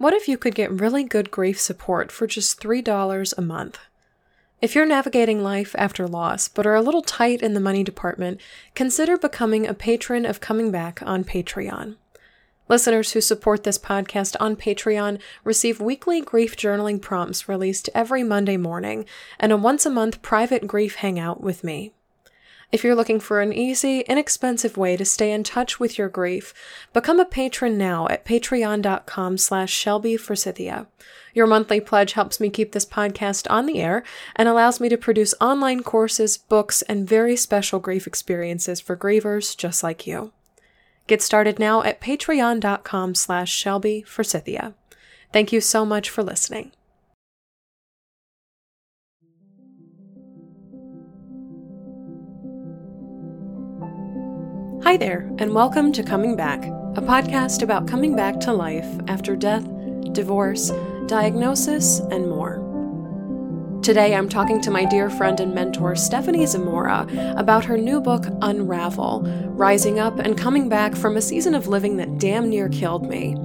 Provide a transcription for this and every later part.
What if you could get really good grief support for just $3 a month? If you're navigating life after loss but are a little tight in the money department, consider becoming a patron of Coming Back on Patreon. Listeners who support this podcast on Patreon receive weekly grief journaling prompts released every Monday morning and a once a month private grief hangout with me. If you're looking for an easy, inexpensive way to stay in touch with your grief, become a patron now at patreon.com slash Shelby Your monthly pledge helps me keep this podcast on the air and allows me to produce online courses, books, and very special grief experiences for grievers just like you. Get started now at patreon.com slash Shelby Thank you so much for listening. Hi there, and welcome to Coming Back, a podcast about coming back to life after death, divorce, diagnosis, and more. Today, I'm talking to my dear friend and mentor, Stephanie Zamora, about her new book, Unravel Rising Up and Coming Back from a Season of Living That Damn Near Killed Me.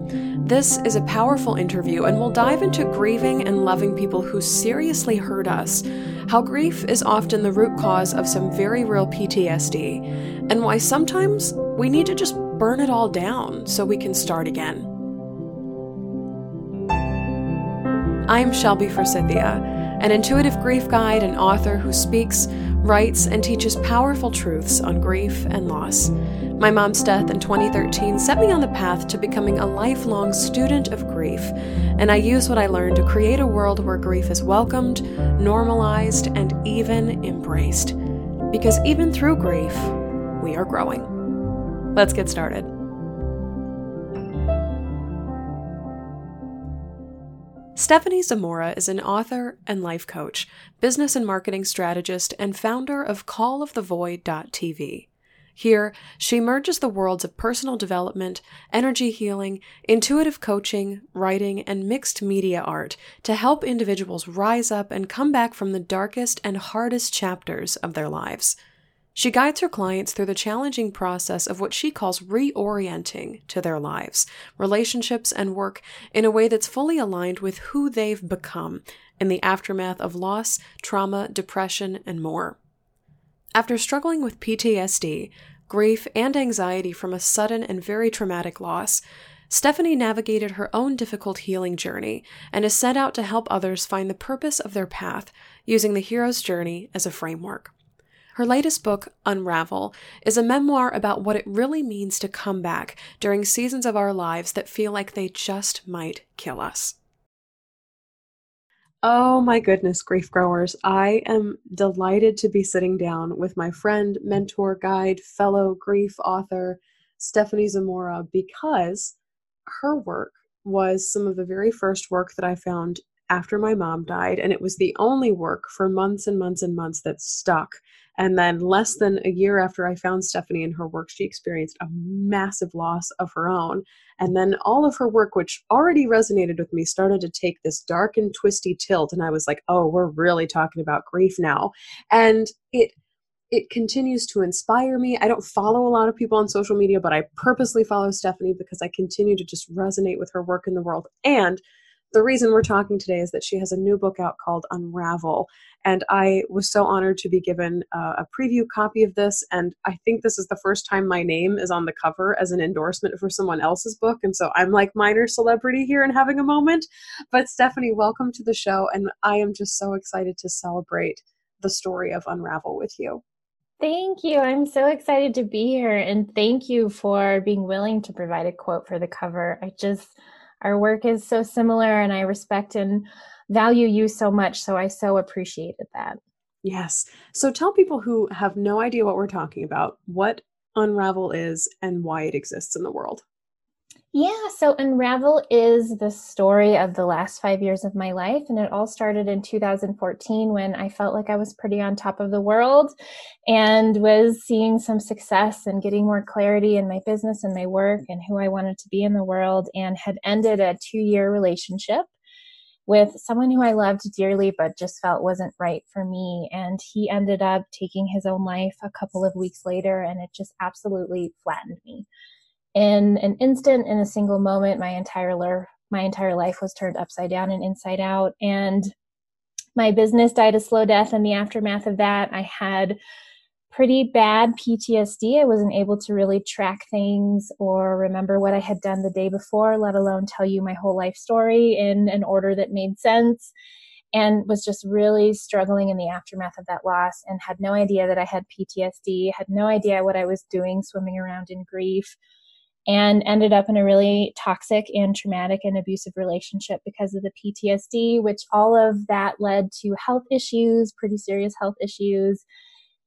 This is a powerful interview, and we'll dive into grieving and loving people who seriously hurt us, how grief is often the root cause of some very real PTSD, and why sometimes we need to just burn it all down so we can start again. I'm Shelby Forsythia, an intuitive grief guide and author who speaks, writes, and teaches powerful truths on grief and loss. My mom's death in 2013 set me on the path to becoming a lifelong student of grief, and I use what I learned to create a world where grief is welcomed, normalized, and even embraced. Because even through grief, we are growing. Let's get started. Stephanie Zamora is an author and life coach, business and marketing strategist, and founder of callofthevoid.tv. Here, she merges the worlds of personal development, energy healing, intuitive coaching, writing, and mixed media art to help individuals rise up and come back from the darkest and hardest chapters of their lives. She guides her clients through the challenging process of what she calls reorienting to their lives, relationships, and work in a way that's fully aligned with who they've become in the aftermath of loss, trauma, depression, and more. After struggling with PTSD, grief, and anxiety from a sudden and very traumatic loss, Stephanie navigated her own difficult healing journey and is set out to help others find the purpose of their path using the hero's journey as a framework. Her latest book, Unravel, is a memoir about what it really means to come back during seasons of our lives that feel like they just might kill us. Oh my goodness, grief growers. I am delighted to be sitting down with my friend, mentor, guide, fellow grief author, Stephanie Zamora, because her work was some of the very first work that I found after my mom died. And it was the only work for months and months and months that stuck. And then, less than a year after I found Stephanie and her work, she experienced a massive loss of her own. And then, all of her work, which already resonated with me, started to take this dark and twisty tilt. And I was like, oh, we're really talking about grief now. And it, it continues to inspire me. I don't follow a lot of people on social media, but I purposely follow Stephanie because I continue to just resonate with her work in the world. And the reason we're talking today is that she has a new book out called Unravel. And I was so honored to be given uh, a preview copy of this. And I think this is the first time my name is on the cover as an endorsement for someone else's book. And so I'm like minor celebrity here and having a moment. But Stephanie, welcome to the show. And I am just so excited to celebrate the story of Unravel with you. Thank you. I'm so excited to be here. And thank you for being willing to provide a quote for the cover. I just, our work is so similar and I respect and value you so much. So I so appreciated that. Yes. So tell people who have no idea what we're talking about what Unravel is and why it exists in the world. Yeah, so Unravel is the story of the last five years of my life. And it all started in 2014 when I felt like I was pretty on top of the world and was seeing some success and getting more clarity in my business and my work and who I wanted to be in the world, and had ended a two year relationship with someone who I loved dearly but just felt wasn't right for me. And he ended up taking his own life a couple of weeks later, and it just absolutely flattened me in an instant, in a single moment, my entire my entire life was turned upside down and inside out. And my business died a slow death in the aftermath of that. I had pretty bad PTSD. I wasn't able to really track things or remember what I had done the day before, let alone tell you my whole life story in an order that made sense. And was just really struggling in the aftermath of that loss and had no idea that I had PTSD, had no idea what I was doing swimming around in grief and ended up in a really toxic and traumatic and abusive relationship because of the PTSD, which all of that led to health issues, pretty serious health issues.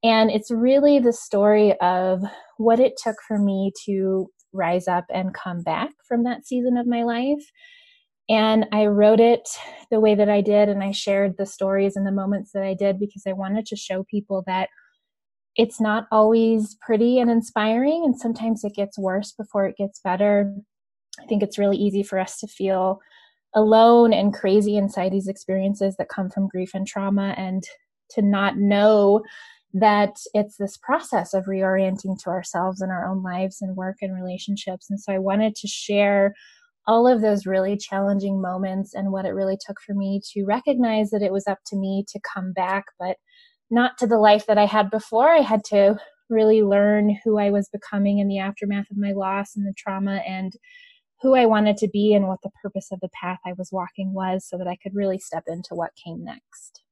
And it's really the story of what it took for me to rise up and come back from that season of my life. And I wrote it the way that I did, and I shared the stories and the moments that I did because I wanted to show people that it's not always pretty and inspiring, and sometimes it gets worse before it gets better. I think it's really easy for us to feel alone and crazy inside these experiences that come from grief and trauma, and to not know that it's this process of reorienting to ourselves and our own lives and work and relationships. And so I wanted to share all of those really challenging moments and what it really took for me to recognize that it was up to me to come back, but not to the life that I had before. I had to really learn who I was becoming in the aftermath of my loss and the trauma and who I wanted to be and what the purpose of the path I was walking was so that I could really step into what came next.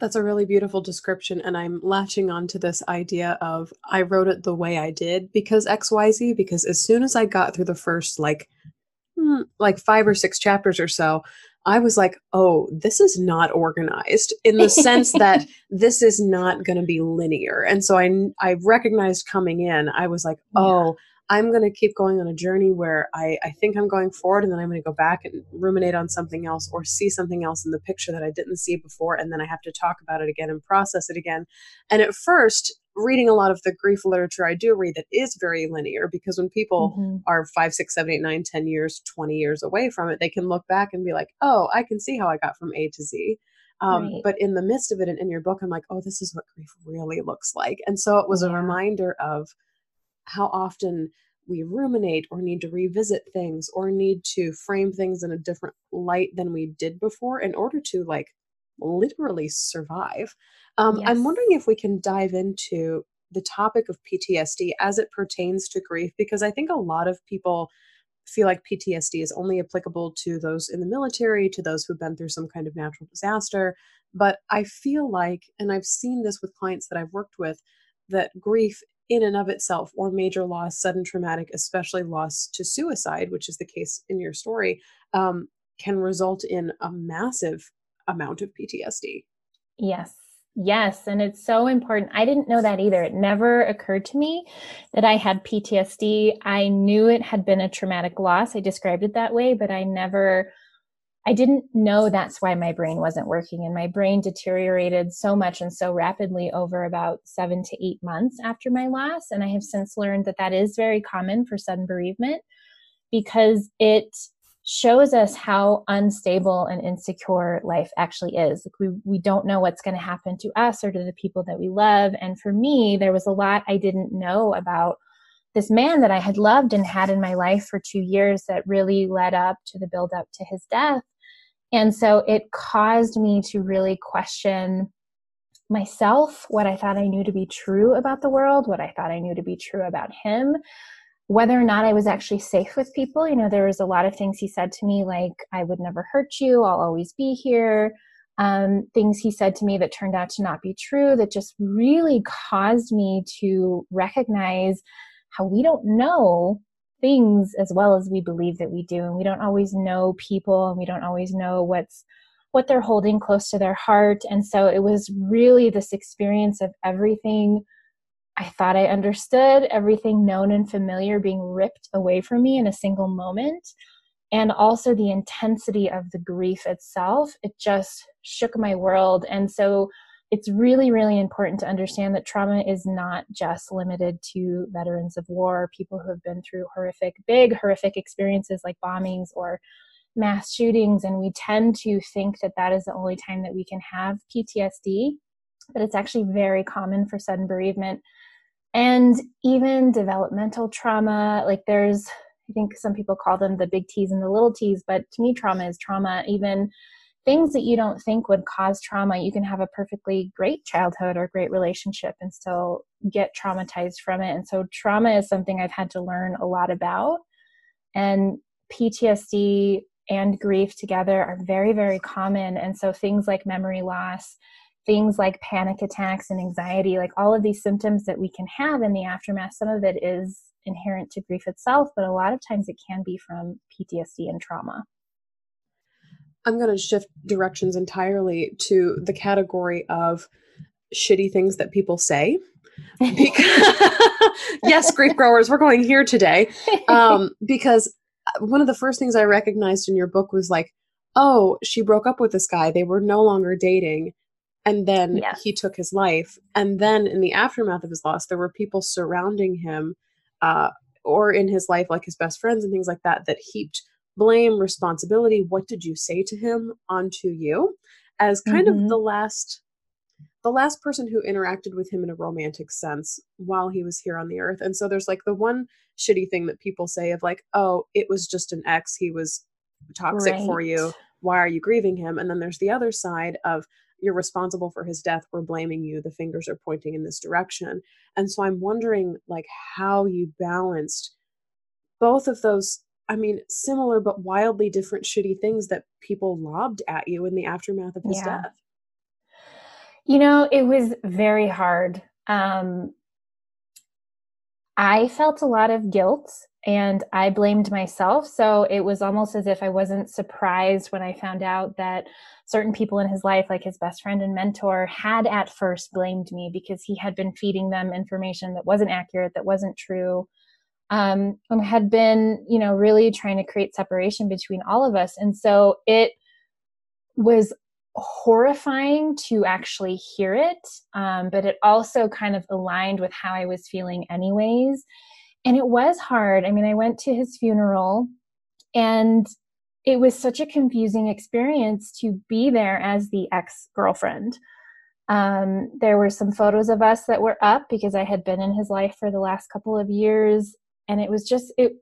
That's a really beautiful description. And I'm latching on to this idea of I wrote it the way I did because XYZ, because as soon as I got through the first like, hmm, like five or six chapters or so, I was like, oh, this is not organized in the sense that this is not going to be linear. And so I, I recognized coming in, I was like, oh, yeah. I'm going to keep going on a journey where I, I think I'm going forward and then I'm going to go back and ruminate on something else or see something else in the picture that I didn't see before. And then I have to talk about it again and process it again. And at first, reading a lot of the grief literature I do read that is very linear because when people mm-hmm. are five, six, seven, eight, nine, ten years, 20 years away from it, they can look back and be like, oh, I can see how I got from A to Z. Um, right. But in the midst of it and in your book, I'm like, oh, this is what grief really looks like. And so it was yeah. a reminder of how often we ruminate or need to revisit things or need to frame things in a different light than we did before in order to like literally survive. Um, yes. I'm wondering if we can dive into the topic of PTSD as it pertains to grief, because I think a lot of people feel like PTSD is only applicable to those in the military, to those who've been through some kind of natural disaster. But I feel like, and I've seen this with clients that I've worked with, that grief in and of itself, or major loss, sudden traumatic, especially loss to suicide, which is the case in your story, um, can result in a massive amount of PTSD. Yes. Yes, and it's so important. I didn't know that either. It never occurred to me that I had PTSD. I knew it had been a traumatic loss. I described it that way, but I never I didn't know that's why my brain wasn't working and my brain deteriorated so much and so rapidly over about 7 to 8 months after my loss and I have since learned that that is very common for sudden bereavement because it shows us how unstable and insecure life actually is. Like we, we don't know what's going to happen to us or to the people that we love. And for me, there was a lot I didn't know about this man that I had loved and had in my life for two years that really led up to the build up to his death. And so it caused me to really question myself, what I thought I knew to be true about the world, what I thought I knew to be true about him, whether or not I was actually safe with people. You know, there was a lot of things he said to me, like, I would never hurt you, I'll always be here. Um, things he said to me that turned out to not be true, that just really caused me to recognize how we don't know things as well as we believe that we do. And we don't always know people and we don't always know what's what they're holding close to their heart. And so it was really this experience of everything I thought I understood everything known and familiar being ripped away from me in a single moment. And also the intensity of the grief itself, it just shook my world. And so it's really, really important to understand that trauma is not just limited to veterans of war, people who have been through horrific, big, horrific experiences like bombings or mass shootings. And we tend to think that that is the only time that we can have PTSD, but it's actually very common for sudden bereavement and even developmental trauma like there's I think some people call them the big T's and the little T's, but to me, trauma is trauma. Even things that you don't think would cause trauma, you can have a perfectly great childhood or great relationship and still get traumatized from it. And so, trauma is something I've had to learn a lot about. And PTSD and grief together are very, very common. And so, things like memory loss, things like panic attacks and anxiety, like all of these symptoms that we can have in the aftermath, some of it is inherent to grief itself, but a lot of times it can be from PTSD and trauma. I'm going to shift directions entirely to the category of shitty things that people say. yes, grief growers, we're going here today. Um, because uh, one of the first things I recognized in your book was like, oh, she broke up with this guy. They were no longer dating. And then he took his life. And then in the aftermath of his loss, there were people surrounding him uh, or in his life, like his best friends and things like that, that heaped blame, responsibility, what did you say to him onto you as kind mm-hmm. of the last the last person who interacted with him in a romantic sense while he was here on the earth. And so there's like the one shitty thing that people say of like, oh, it was just an ex, he was toxic right. for you. Why are you grieving him? And then there's the other side of you're responsible for his death we're blaming you the fingers are pointing in this direction and so i'm wondering like how you balanced both of those i mean similar but wildly different shitty things that people lobbed at you in the aftermath of his yeah. death you know it was very hard um i felt a lot of guilt and I blamed myself. So it was almost as if I wasn't surprised when I found out that certain people in his life, like his best friend and mentor, had at first blamed me because he had been feeding them information that wasn't accurate, that wasn't true, um, and had been, you know, really trying to create separation between all of us. And so it was horrifying to actually hear it, um, but it also kind of aligned with how I was feeling, anyways and it was hard. I mean, I went to his funeral and it was such a confusing experience to be there as the ex girlfriend. Um, there were some photos of us that were up because I had been in his life for the last couple of years. And it was just, it,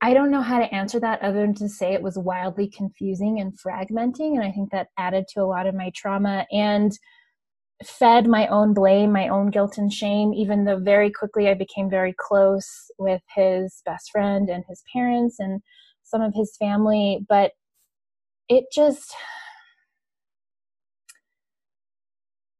I don't know how to answer that other than to say it was wildly confusing and fragmenting. And I think that added to a lot of my trauma. And fed my own blame, my own guilt and shame, even though very quickly I became very close with his best friend and his parents and some of his family. But it just,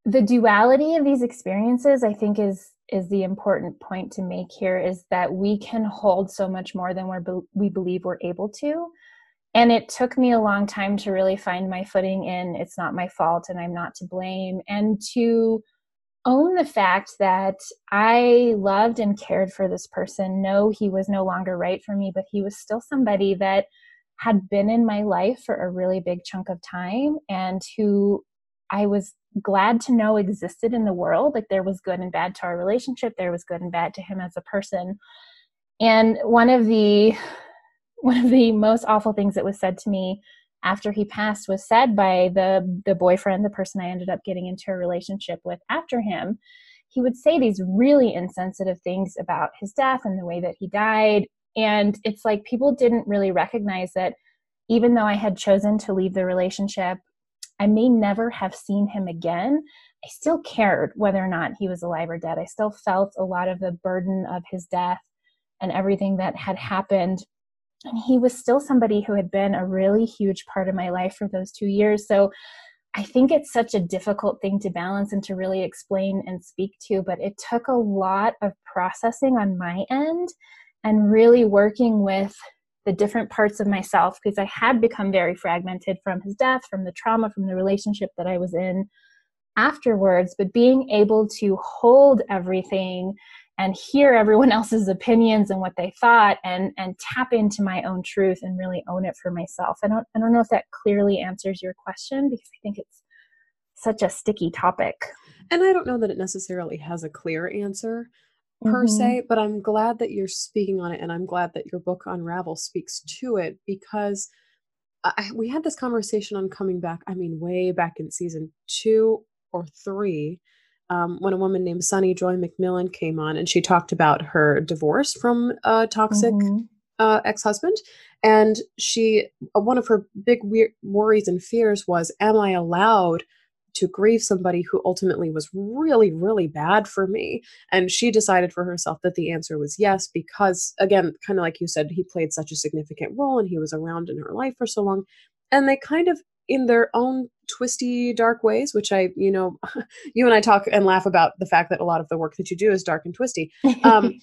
the duality of these experiences, I think, is is the important point to make here is that we can hold so much more than we're we believe we're able to and it took me a long time to really find my footing in it's not my fault and i'm not to blame and to own the fact that i loved and cared for this person. No he was no longer right for me but he was still somebody that had been in my life for a really big chunk of time and who i was glad to know existed in the world. Like there was good and bad to our relationship. There was good and bad to him as a person. And one of the one of the most awful things that was said to me after he passed was said by the the boyfriend the person i ended up getting into a relationship with after him he would say these really insensitive things about his death and the way that he died. And it's like people didn't really recognize that even though i had chosen to leave the relationship i may never have seen him again. I still cared whether or not he was alive or dead. I still felt a lot of the burden of his death and everything that had happened and he was still somebody who had been a really huge part of my life for those two years. So i think it's such a difficult thing to balance and to really explain and speak to but it took a lot of processing on my end and really working with the different parts of myself because i had become very fragmented from his death from the trauma from the relationship that i was in afterwards. But being able to hold everything and hear everyone else's opinions and what they thought and and tap into my own truth and really own it for myself. I don't I don't know if that clearly answers your question because I think it's such a sticky topic. And I don't know that it necessarily has a clear answer per mm-hmm. se, but I'm glad that you're speaking on it and I'm glad that your book Unravel speaks to it because I, we had this conversation on coming back, I mean way back in season 2 or 3 um, when a woman named Sunny Joy McMillan came on and she talked about her divorce from a toxic mm-hmm. uh, ex-husband. And she uh, one of her big we- worries and fears was am i allowed to grieve somebody who ultimately was really really bad for me? And she decided for herself that the answer was yes because again kind of like you said he played such a significant role and he was around in her life for so long. And they kind of in their own twisty dark ways which i you know you and i talk and laugh about the fact that a lot of the work that you do is dark and twisty um,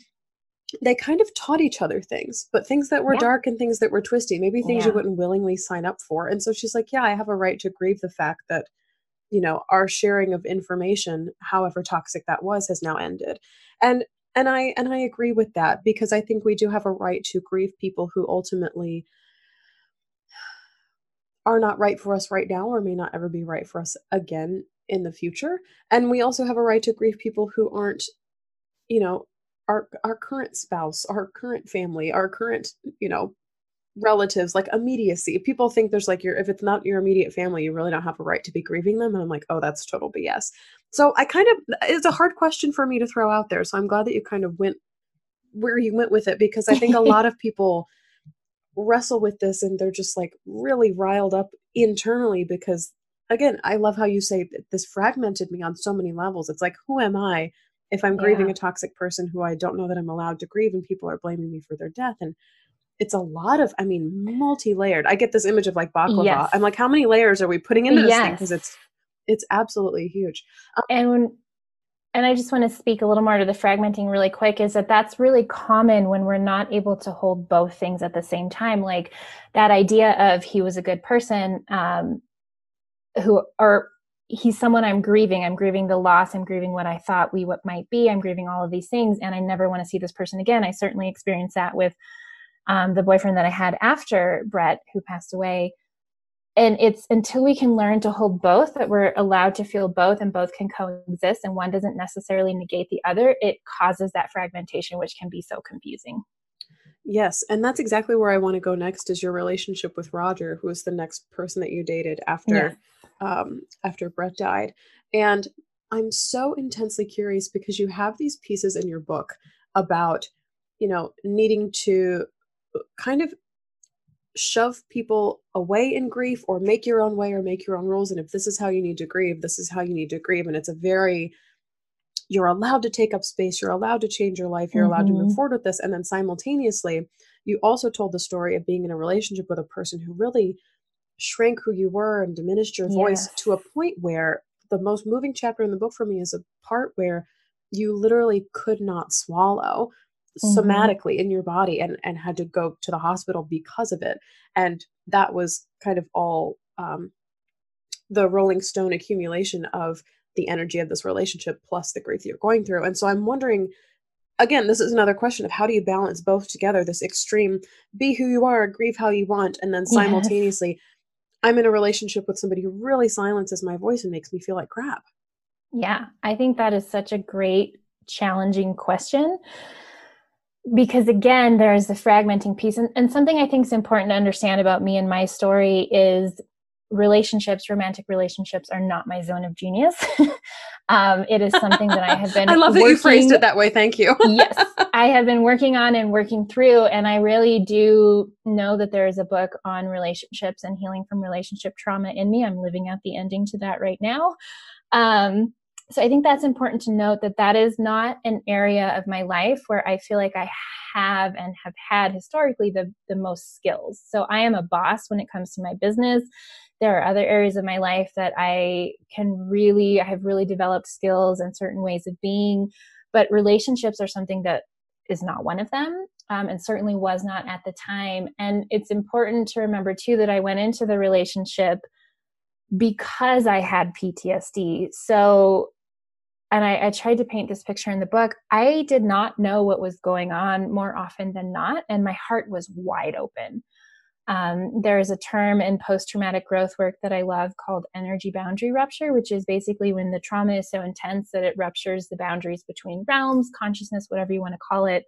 they kind of taught each other things, but things that were yeah. dark and things that were twisty, maybe things yeah. you wouldn't willingly sign up for. And so she's like, Yeah, I have a right to grieve the fact that, you know, our sharing of information, however toxic that was, has now ended. And and I and I agree with that because I think we do have a right to grieve people who ultimately are not right for us right now or may not ever be right for us again in the future. And we also have a right to grieve people who aren't, you know, our our current spouse, our current family, our current, you know, relatives, like immediacy. People think there's like your if it's not your immediate family, you really don't have a right to be grieving them. And I'm like, oh, that's total BS. So I kind of it's a hard question for me to throw out there. So I'm glad that you kind of went where you went with it because I think a lot of people wrestle with this and they're just like really riled up internally because again, I love how you say this fragmented me on so many levels. It's like, who am I if I'm grieving yeah. a toxic person who I don't know that I'm allowed to grieve and people are blaming me for their death. And it's a lot of, I mean, multi-layered. I get this image of like baklava. Yes. I'm like, how many layers are we putting into this yes. thing? Because it's it's absolutely huge. Um, and when and I just want to speak a little more to the fragmenting really quick is that that's really common when we're not able to hold both things at the same time. Like that idea of he was a good person, um, who, or he's someone I'm grieving. I'm grieving the loss. I'm grieving what I thought we what might be. I'm grieving all of these things, and I never want to see this person again. I certainly experienced that with um, the boyfriend that I had after Brett, who passed away. And it's until we can learn to hold both that we're allowed to feel both, and both can coexist, and one doesn't necessarily negate the other. It causes that fragmentation, which can be so confusing. Yes, and that's exactly where I want to go next. Is your relationship with Roger, who was the next person that you dated after um, after Brett died. And I'm so intensely curious because you have these pieces in your book about, you know, needing to uh, kind of shove people away in grief or make your own way or make your own rules. And if this is how you need to grieve, this is how you need to grieve. And it's a very, you're allowed to take up space, you're allowed to change your life, you're mm-hmm. allowed to move mm-hmm. forward with this. And then simultaneously, you also told the story of being in a relationship with a person who really shrank who you were and diminished your voice yes. to a point where the most moving chapter in the book for me is a part where you literally could not swallow mm-hmm. somatically in your body and and had to go to the hospital because of it and that was kind of all um, the rolling stone accumulation of the energy of this relationship plus the grief that you're going through and so i'm wondering again this is another question of how do you balance both together this extreme be who you are grieve how you want and then simultaneously yes. I'm in a relationship with somebody who really silences my voice and makes me feel like crap? Yeah, I think that is such a great, challenging question because again there's the fragmenting piece. And, and something i think is important to understand about me and my story is relationships romantic relationships are not my zone of genius. Um, it is something that i have been i love that you phrased it that way. Thank you. Yes. I have been working on and working through and i really do know that there is a book on relationships and healing from relationship trauma in me. I'm living out the ending to that right now. Um, so i think that's important to note that that is not an area of my life where i feel like i have and have had historically the the most skills so i am a boss when it comes to my business there are other areas of my life that I can really, I have really developed skills and certain ways of being, but relationships are something that is not one of them. Um, and certainly was not at the time. And it's important to remember too that I went into the relationship because I had PTSD. So, and I, I, tried to paint this picture in the book. I did not know what was going on more often than not, and my heart was wide open. Um, there's a term in post traumatic growth work that I love called energy boundary rupture, which is basically when the trauma is so intense that it ruptures the boundaries between realms, consciousness, whatever you want to call it.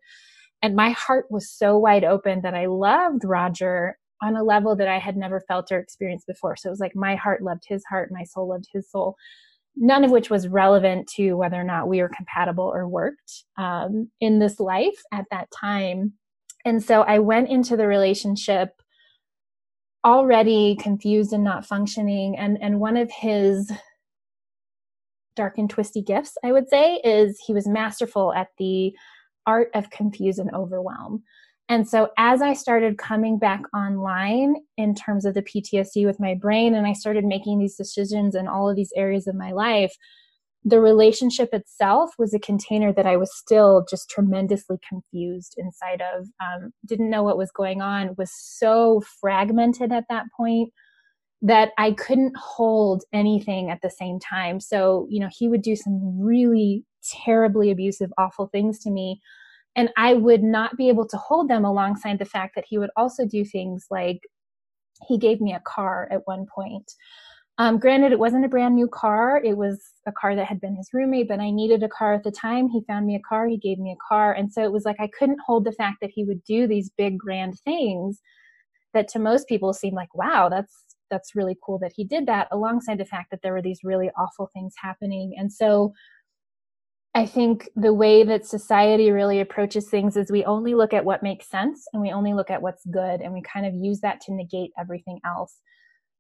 And my heart was so wide open that I loved Roger on a level that I had never felt or experienced before. So it was like my heart loved his heart, my soul loved his soul, none of which was relevant to whether or not we were compatible or worked um, in this life at that time And so I went into the relationship already confused and not functioning. And, and one of his dark and twisty gifts, I would say, is he was masterful at the art of confuse and overwhelm. And so as I started coming back online in terms of the PTSD with my brain, and I started making these decisions in all of these areas of my life, the relationship itself was a container that I was still just tremendously confused inside of. Um, didn't know what was going on, was so fragmented at that point that I couldn't hold anything at the same time. So, you know, he would do some really terribly abusive, awful things to me. And I would not be able to hold them alongside the fact that he would also do things like he gave me a car at one point. Um, granted, it wasn't a brand new car. It was a car that had been his roommate, but I needed a car at the time. He found me a car. He gave me a car. And so it was like I couldn't hold the fact that he would do these big, grand things that to most people seem like, wow, that's that's really cool that he did that alongside the fact that there were these really awful things happening. And so I think the way that society really approaches things is we only look at what makes sense and we only look at what's good and we kind of use that to negate everything else.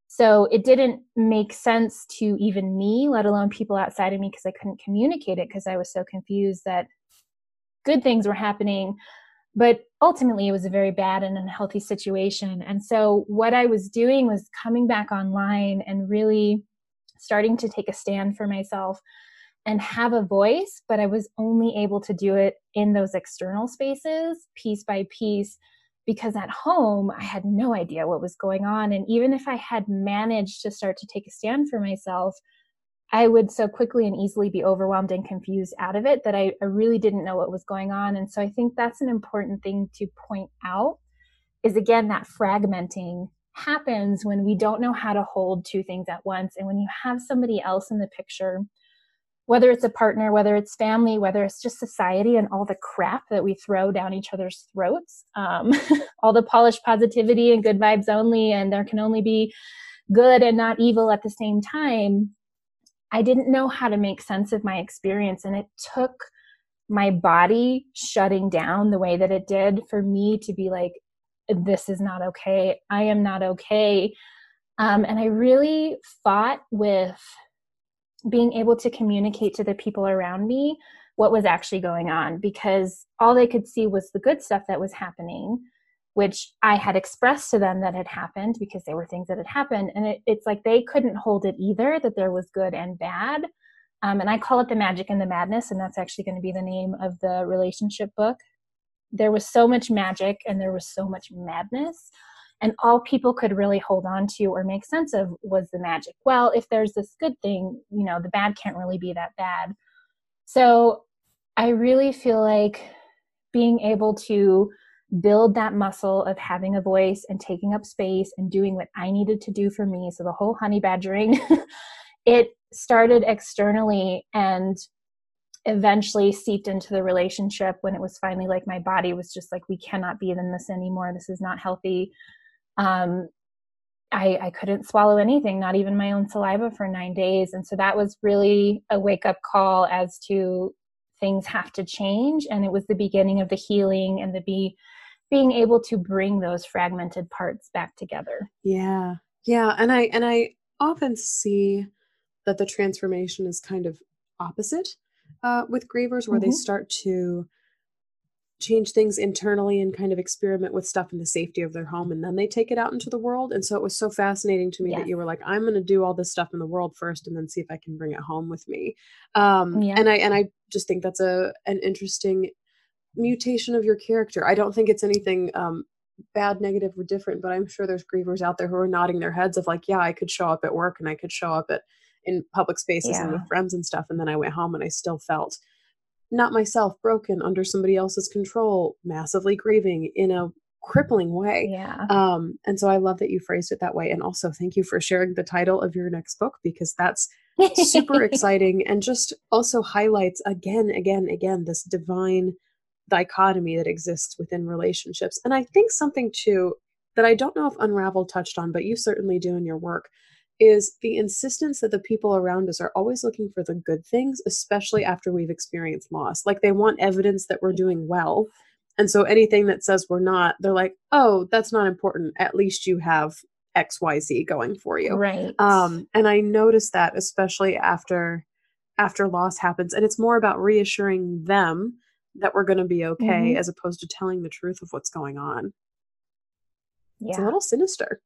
So it didn't make sense to even me, let alone people outside of me, because I couldn't communicate it because I was so confused that good things were happening. But ultimately, it was a very bad and unhealthy situation. And so, what I was doing was coming back online and really starting to take a stand for myself and have a voice, but I was only able to do it in those external spaces, piece by piece because at home I had no idea what was going on. And even if I had managed to start to take a stand for myself, I would so quickly and easily be overwhelmed and confused out of it that I, I really didn't know what was going on. And so I think that's an important thing to point out is again that fragmenting happens when we don't know how to hold two things at once. And when you have somebody else in the picture whether it's a partner, whether it's family, whether it's just society and all the crap that we throw down each other's throats, um, all the polished positivity and good vibes only, and there can only be good and not evil at the same time. I didn't know how to make sense of my experience, and it took my body shutting down the way that it did for me to be like, this is not okay. I am not okay. Um, and I really fought with being able to communicate to the people around me what was actually going on because all they could see was the good stuff that was happening which i had expressed to them that had happened because they were things that had happened. And it, it's like they couldn't hold it either that there was good and bad. Um, and i call it the magic and the madness and that's actually going to be the name of the relationship book. There was so much magic and there was so much madness and all people could really hold on to or make sense of was the magic. Well if there's this good thing you know the bad can't really be that bad. So i really feel like being able to build that muscle of having a voice and taking up space and doing what i needed to do for me so the whole honey badgering it started externally and eventually seeped into the relationship when it was finally like my body was just like we cannot be in this anymore. This is not healthy um, I, I couldn't swallow anything, not even my own saliva for nine days. And so that was really a wake up call as to things have to change. And it was the beginning of the healing and the be being able to bring those fragmented parts back together. Yeah. Yeah. And I and I often see that the transformation is kind of opposite uh, with grievers where mm-hmm. they start to change things internally and kind of experiment with stuff in the safety of their home and then they take it out into the world and so it was so fascinating to me yes. that you were like i'm going to do all this stuff in the world first and then see if i can bring it home with me um yeah. and i and i just think that's a an interesting mutation of your character i don't think it's anything um bad negative or different but i'm sure there's grievers out there who are nodding their heads of like yeah i could show up at work and i could show up at in public spaces yeah. and with friends and stuff and then i went home and i still felt not myself broken under somebody else's control massively grieving in a crippling way. Yeah. Um and so i love that you phrased it that way and also thank you for sharing the title of your next book because that's super exciting and just also highlights again again again this divine dichotomy that exists within relationships. And i think something too that i don't know if unravel touched on but you certainly do in your work is the insistence that the people around us are always looking for the good things, especially after we've experienced loss. Like they want evidence that we're doing well. And so anything that says we're not, they're like, oh, that's not important. At least you have XYZ going for you. Right. Um, and I noticed that especially after after loss happens. And it's more about reassuring them that we're gonna be okay Mhm. as opposed to telling the truth of what's going on. It's a little sinister.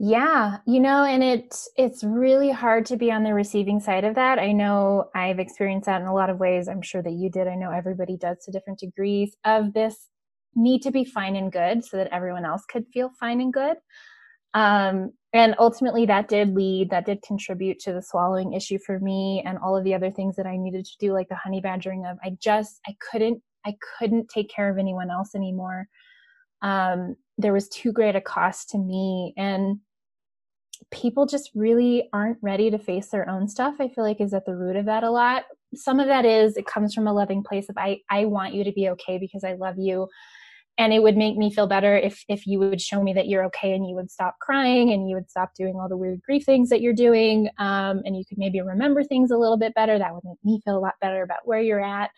Yeah, you know, and it's it's really hard to be on the receiving side of that. I know I've experienced that in a lot of ways. I'm sure that you did. I know everybody does to different degrees of this need to be fine and good so that everyone else could feel fine and good. Um, and ultimately that did lead, that did contribute to the swallowing issue for me and all of the other things that I needed to do, like the honey badgering of I just I couldn't I couldn't take care of anyone else anymore. Um, there was too great a cost to me and people just really aren't ready to face their own stuff i feel like is at the root of that a lot. Some of that is it comes from a loving place of i i want you to be okay because i love you. And it would make me feel better if if you would show me that you're okay and you would stop crying and you would stop doing all the weird grief things that you're doing um, and you could maybe remember things a little bit better. That would make me feel a lot better about where you're at.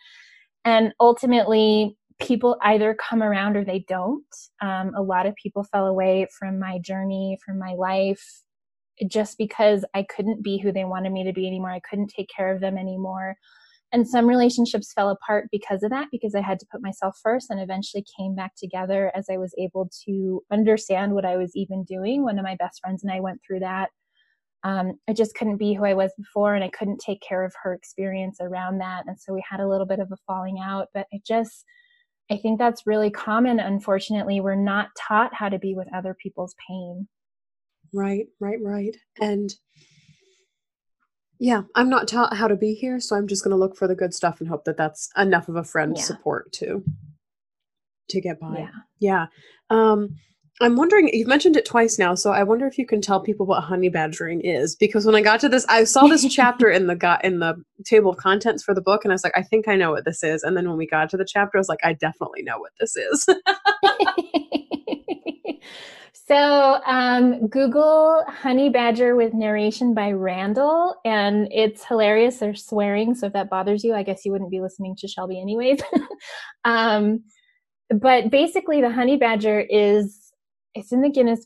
And ultimately people either come around or they don't um, a lot of people fell away from my journey from my life just because I couldn't be who they wanted me to be anymore. I couldn't take care of them anymore. And some relationships fell apart because of that, because I had to put myself first and eventually came back together as I was able to understand what I was even doing. One of my best friends and I went through that. Um, I just couldn't be who I was before, and I couldn't take care of her experience around that. And so we had a little bit of a falling out, but I just, I think that's really common. Unfortunately, we're not taught how to be with other people's pain. Right, right, right. And yeah, I'm not taught how to be here, so I'm just going to look for the good stuff and hope that that's enough of a friend Yeah. support to to get by. Yeah. Yeah. Um I'm wondering you've mentioned it twice now, so I wonder if you can tell people what honey badgering is because when I got to this I saw this chapter in the got in the table of contents for the book and I was like I think I know what this is and then when we got to the chapter I was like I definitely know what this is. so um, Google Honey Badger with narration by Randall, and it's hilarious. They're swearing, so if that bothers you, I guess you wouldn't be listening to Shelby anyways. um, but basically, the honey badger is it's in the Guinness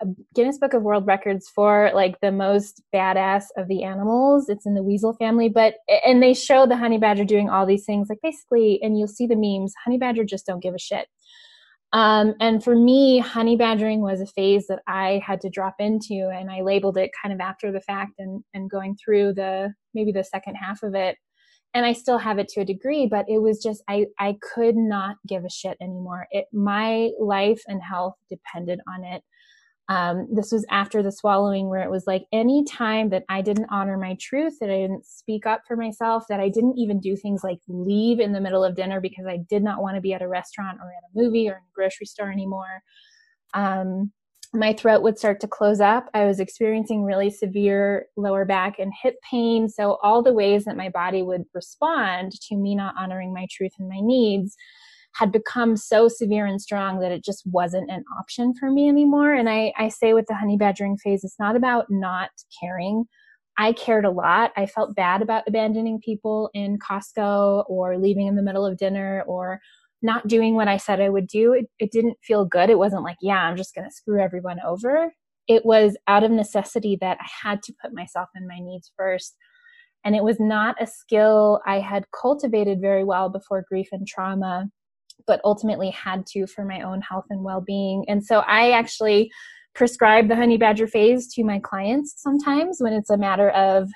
uh, Guinness Book of World Records for like the most badass of the animals. It's in the weasel family, but and they show the honey badger doing all these things like basically, and you'll see the memes. Honey badger just don't give a shit. Um, and for me, honey badgering was a phase that I had to drop into, and I labeled it kind of after the fact and and going through the maybe the second half of it. And I still have it to a degree, but it was just I I could not give a shit anymore. It my life and health depended on it. Um, this was after the swallowing, where it was like any time that I didn't honor my truth, that I didn't speak up for myself, that I didn't even do things like leave in the middle of dinner because I did not want to be at a restaurant or at a movie or in a grocery store anymore. Um, my throat would start to close up. I was experiencing really severe lower back and hip pain. So, all the ways that my body would respond to me not honoring my truth and my needs had become so severe and strong that it just wasn't an option for me anymore. And I, I say with the honey badgering phase, it's not about not caring. I cared a lot. I felt bad about abandoning people in Costco or leaving in the middle of dinner or not doing what I said I would do. It, it didn't feel good. It wasn't like, yeah, I'm just going to screw everyone over. It was out of necessity that I had to put myself and my needs first. And it was not a skill I had cultivated very well before grief and trauma but ultimately had to for my own health and well-being. And so I actually prescribe the honey badger phase to my clients sometimes when it's a matter of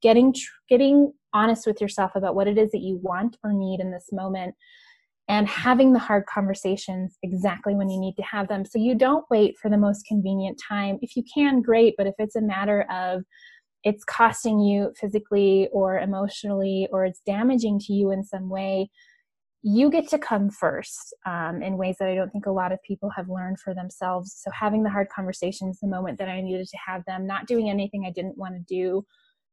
getting getting honest with yourself about what it is that you want or need in this moment and having the hard conversations exactly when you need to have them so you don't wait for the most convenient time if you can great but if it's a matter of it's costing you physically or emotionally or it's damaging to you in some way you get to come first um, in ways that I don't think a lot of people have learned for themselves. So, having the hard conversations the moment that I needed to have them, not doing anything I didn't want to do,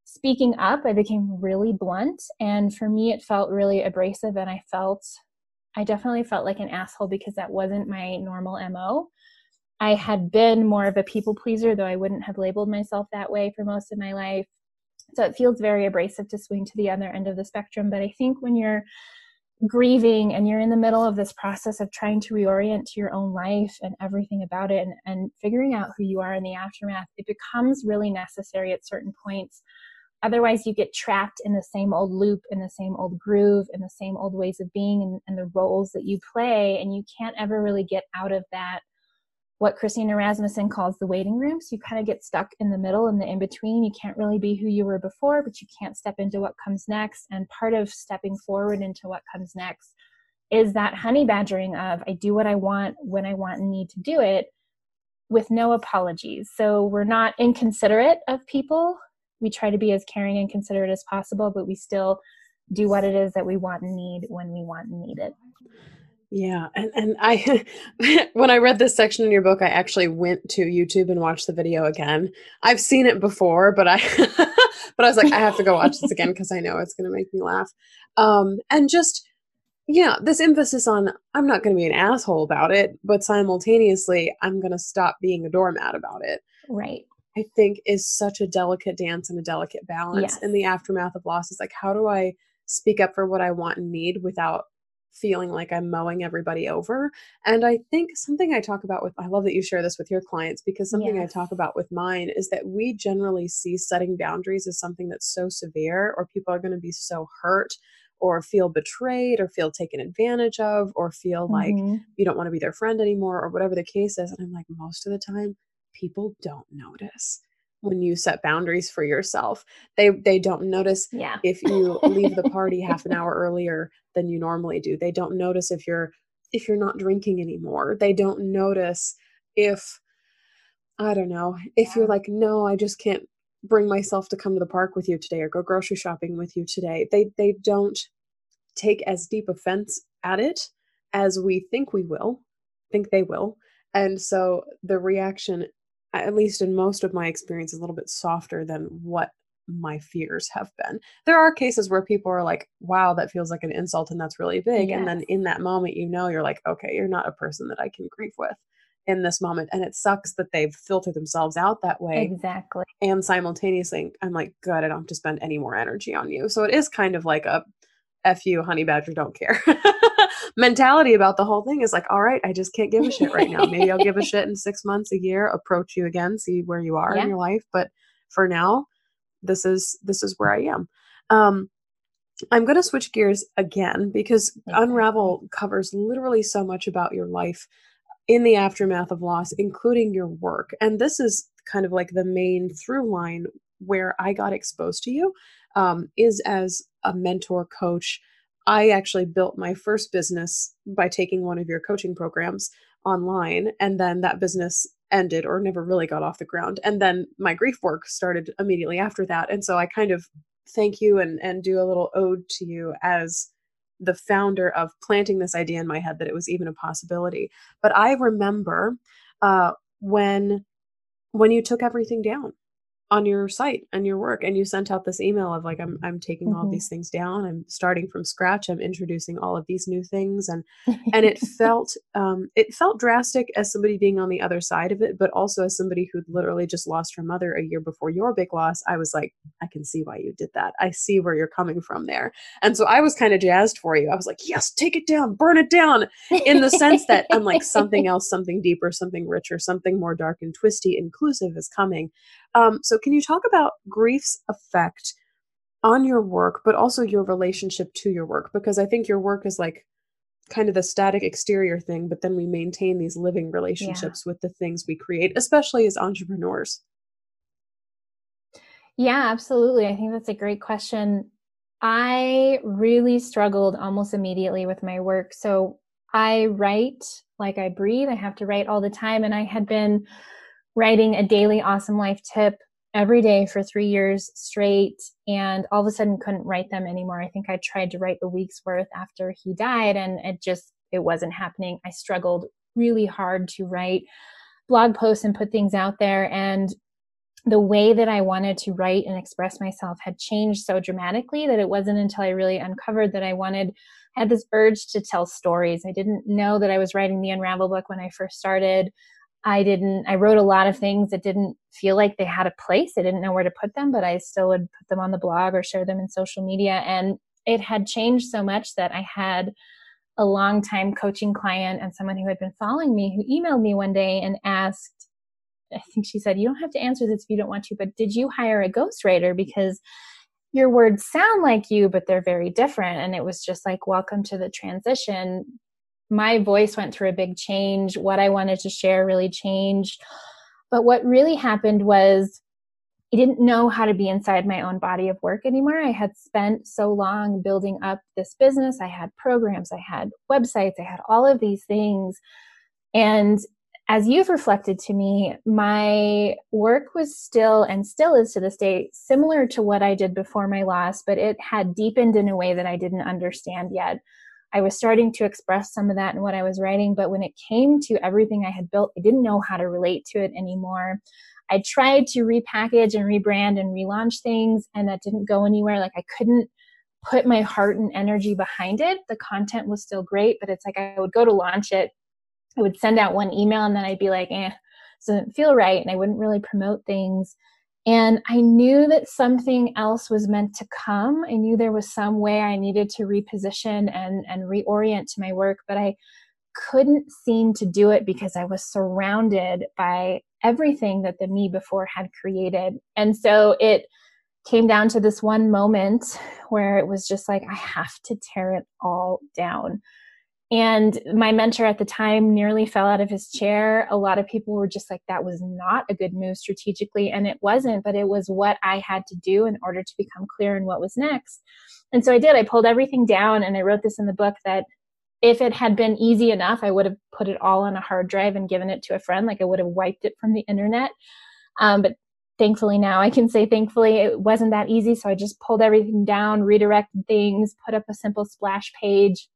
speaking up, I became really blunt. And for me, it felt really abrasive. And I felt, I definitely felt like an asshole because that wasn't my normal MO. I had been more of a people pleaser, though I wouldn't have labeled myself that way for most of my life. So, it feels very abrasive to swing to the other end of the spectrum. But I think when you're grieving and you're in the middle of this process of trying to reorient to your own life and everything about it and, and figuring out who you are in the aftermath, it becomes really necessary at certain points. Otherwise, you get trapped in the same old loop, in the same old groove, in the same old ways of being and, and the roles that you play, and you can't ever really get out of that what Christina Rasmussen calls the waiting room. So you kind of get stuck in the middle and the in between. You can't really be who you were before, but you can't step into what comes next. And part of stepping forward into what comes next is that honey badgering of I do what I want when I want and need to do it with no apologies. So we're not inconsiderate of people. We try to be as caring and considerate as possible, but we still do what it is that we want and need when we want and need it. Yeah, and and I when I read this section in your book, I actually went to YouTube and watched the video again. I've seen it before, but I but I was like, I have to go watch this again because I know it's going to make me laugh. Um, and just yeah, this emphasis on I'm not going to be an asshole about it, but simultaneously I'm going to stop being a doormat about it. Right. I think is such a delicate dance and a delicate balance Yes. in the aftermath of loss. Is like, how do I speak up for what I want and need without feeling like I'm mowing everybody over? And I think something I talk about with, I love that you share this with your clients because something I talk about with mine is that we generally see setting boundaries as something that's so severe or people are going to be so hurt or feel betrayed or feel taken advantage of or feel like Mhm. you don't want to be their friend anymore or whatever the case is. And I'm like, most of the time, people don't notice when you set boundaries for yourself. They they don't notice yeah. if you leave the party half an hour earlier than you normally do. They don't notice if you're if you're not drinking anymore. They don't notice if I don't know, if you're like, no, I just can't bring myself to come to the park with you today or go grocery shopping with you today. They they don't take as deep offense at it as we think we will, think they will. And so the reaction, at least in most of my experience, a little bit softer than what my fears have been. There are cases where people are like, wow, that feels like an insult and that's really big. And then in that moment, you know, you're like, okay, you're not a person that I can grieve with in this moment. And it sucks that they've filtered themselves out that way Exactly. and simultaneously i'm like good i don't have to spend any more energy on you so it is kind of like a f you honey badger don't care mentality about the whole thing is like all right i just can't give a shit right now maybe i'll give a shit in six months a year approach you again see where you are Yeah. in your life but for now this is this is where i am um i'm going to switch gears again because Exactly. unravel covers literally so much about your life in the aftermath of loss, including your work. And this is kind of like the main through line where I got exposed to you um, is as a mentor coach. I actually built my first business by taking one of your coaching programs online, and then that business ended or never really got off the ground. And then my grief work started immediately after that. And so I kind of thank you and, and do a little ode to you as the founder of planting this idea in my head that it was even a possibility. But I remember uh, when when you took everything down on your site and your work and you sent out this email of like I'm I'm taking all of Mhm. these things down I'm starting from scratch I'm introducing all of these new things and and it felt um it felt drastic as somebody being on the other side of it but also as somebody who'd literally just lost her mother a year before your big loss I was like I can see why you did that I see where you're coming from there and so I was kind of jazzed for you I was like yes take it down burn it down in the sense that I'm like something else, something deeper, something richer, something more dark and twisty, inclusive is coming. Um, so, can you talk about grief's effect on your work, but also your relationship to your work? Because I think your work is like kind of the static exterior thing, but then we maintain these living relationships with the things we create, especially as entrepreneurs. Yeah, absolutely. I think that's a great question. I really struggled almost immediately with my work. So I write like I breathe. I have to write all the time. And I had been writing a daily awesome life tip every day for three years straight. And all of a sudden couldn't write them anymore. I think I tried to write a week's worth after he died and it just, it wasn't happening. I struggled really hard to write blog posts and put things out there. And the way that I wanted to write and express myself had changed so dramatically that it wasn't until I really uncovered that I wanted, had this urge to tell stories. I didn't know that I was writing the Unravel book when I first started. I didn't, I wrote a lot of things that didn't feel like they had a place. I didn't know where to put them, but I still would put them on the blog or share them in social media. And it had changed so much that I had a long time coaching client and someone who had been following me who emailed me one day and asked, I think she said, You don't have to answer this if you don't want to, but did you hire a ghostwriter? Because your words sound like you, but they're very different. And it was just like, Welcome to the transition. My voice went through a big change. What I wanted to share really changed. But what really happened was I didn't know how to be inside my own body of work anymore. I had spent so long building up this business. I had programs, I had websites, I had all of these things. And as you've reflected to me, my work was still and still is to this day similar to what I did before my loss, but it had deepened in a way that I didn't understand yet. I was starting to express some of that in what I was writing, but when it came to everything I had built, I didn't know how to relate to it anymore. I tried to repackage and rebrand and relaunch things, and that didn't go anywhere. Like I couldn't put my heart and energy behind it. The content was still great, but it's like I would go to launch it, I would send out one email, and then I'd be like, eh, doesn't feel right, and I wouldn't really promote things. And I knew that something else was meant to come. I knew there was some way I needed to reposition and, and reorient to my work, but I couldn't seem to do it because I was surrounded by everything that the me before had created. And so it came down to this one moment where it was just like, I have to tear it all down. And my mentor at the time nearly fell out of his chair. A lot of people were just like, that was not a good move strategically. And it wasn't, but it was what I had to do in order to become clear in what was next. And so I did. I pulled everything down and I wrote this in the book that if it had been easy enough, I would have put it all on a hard drive and given it to a friend. Like I would have wiped it from the internet. Um, but thankfully now I can say thankfully it wasn't that easy. So I just pulled everything down, redirected things, put up a simple splash page,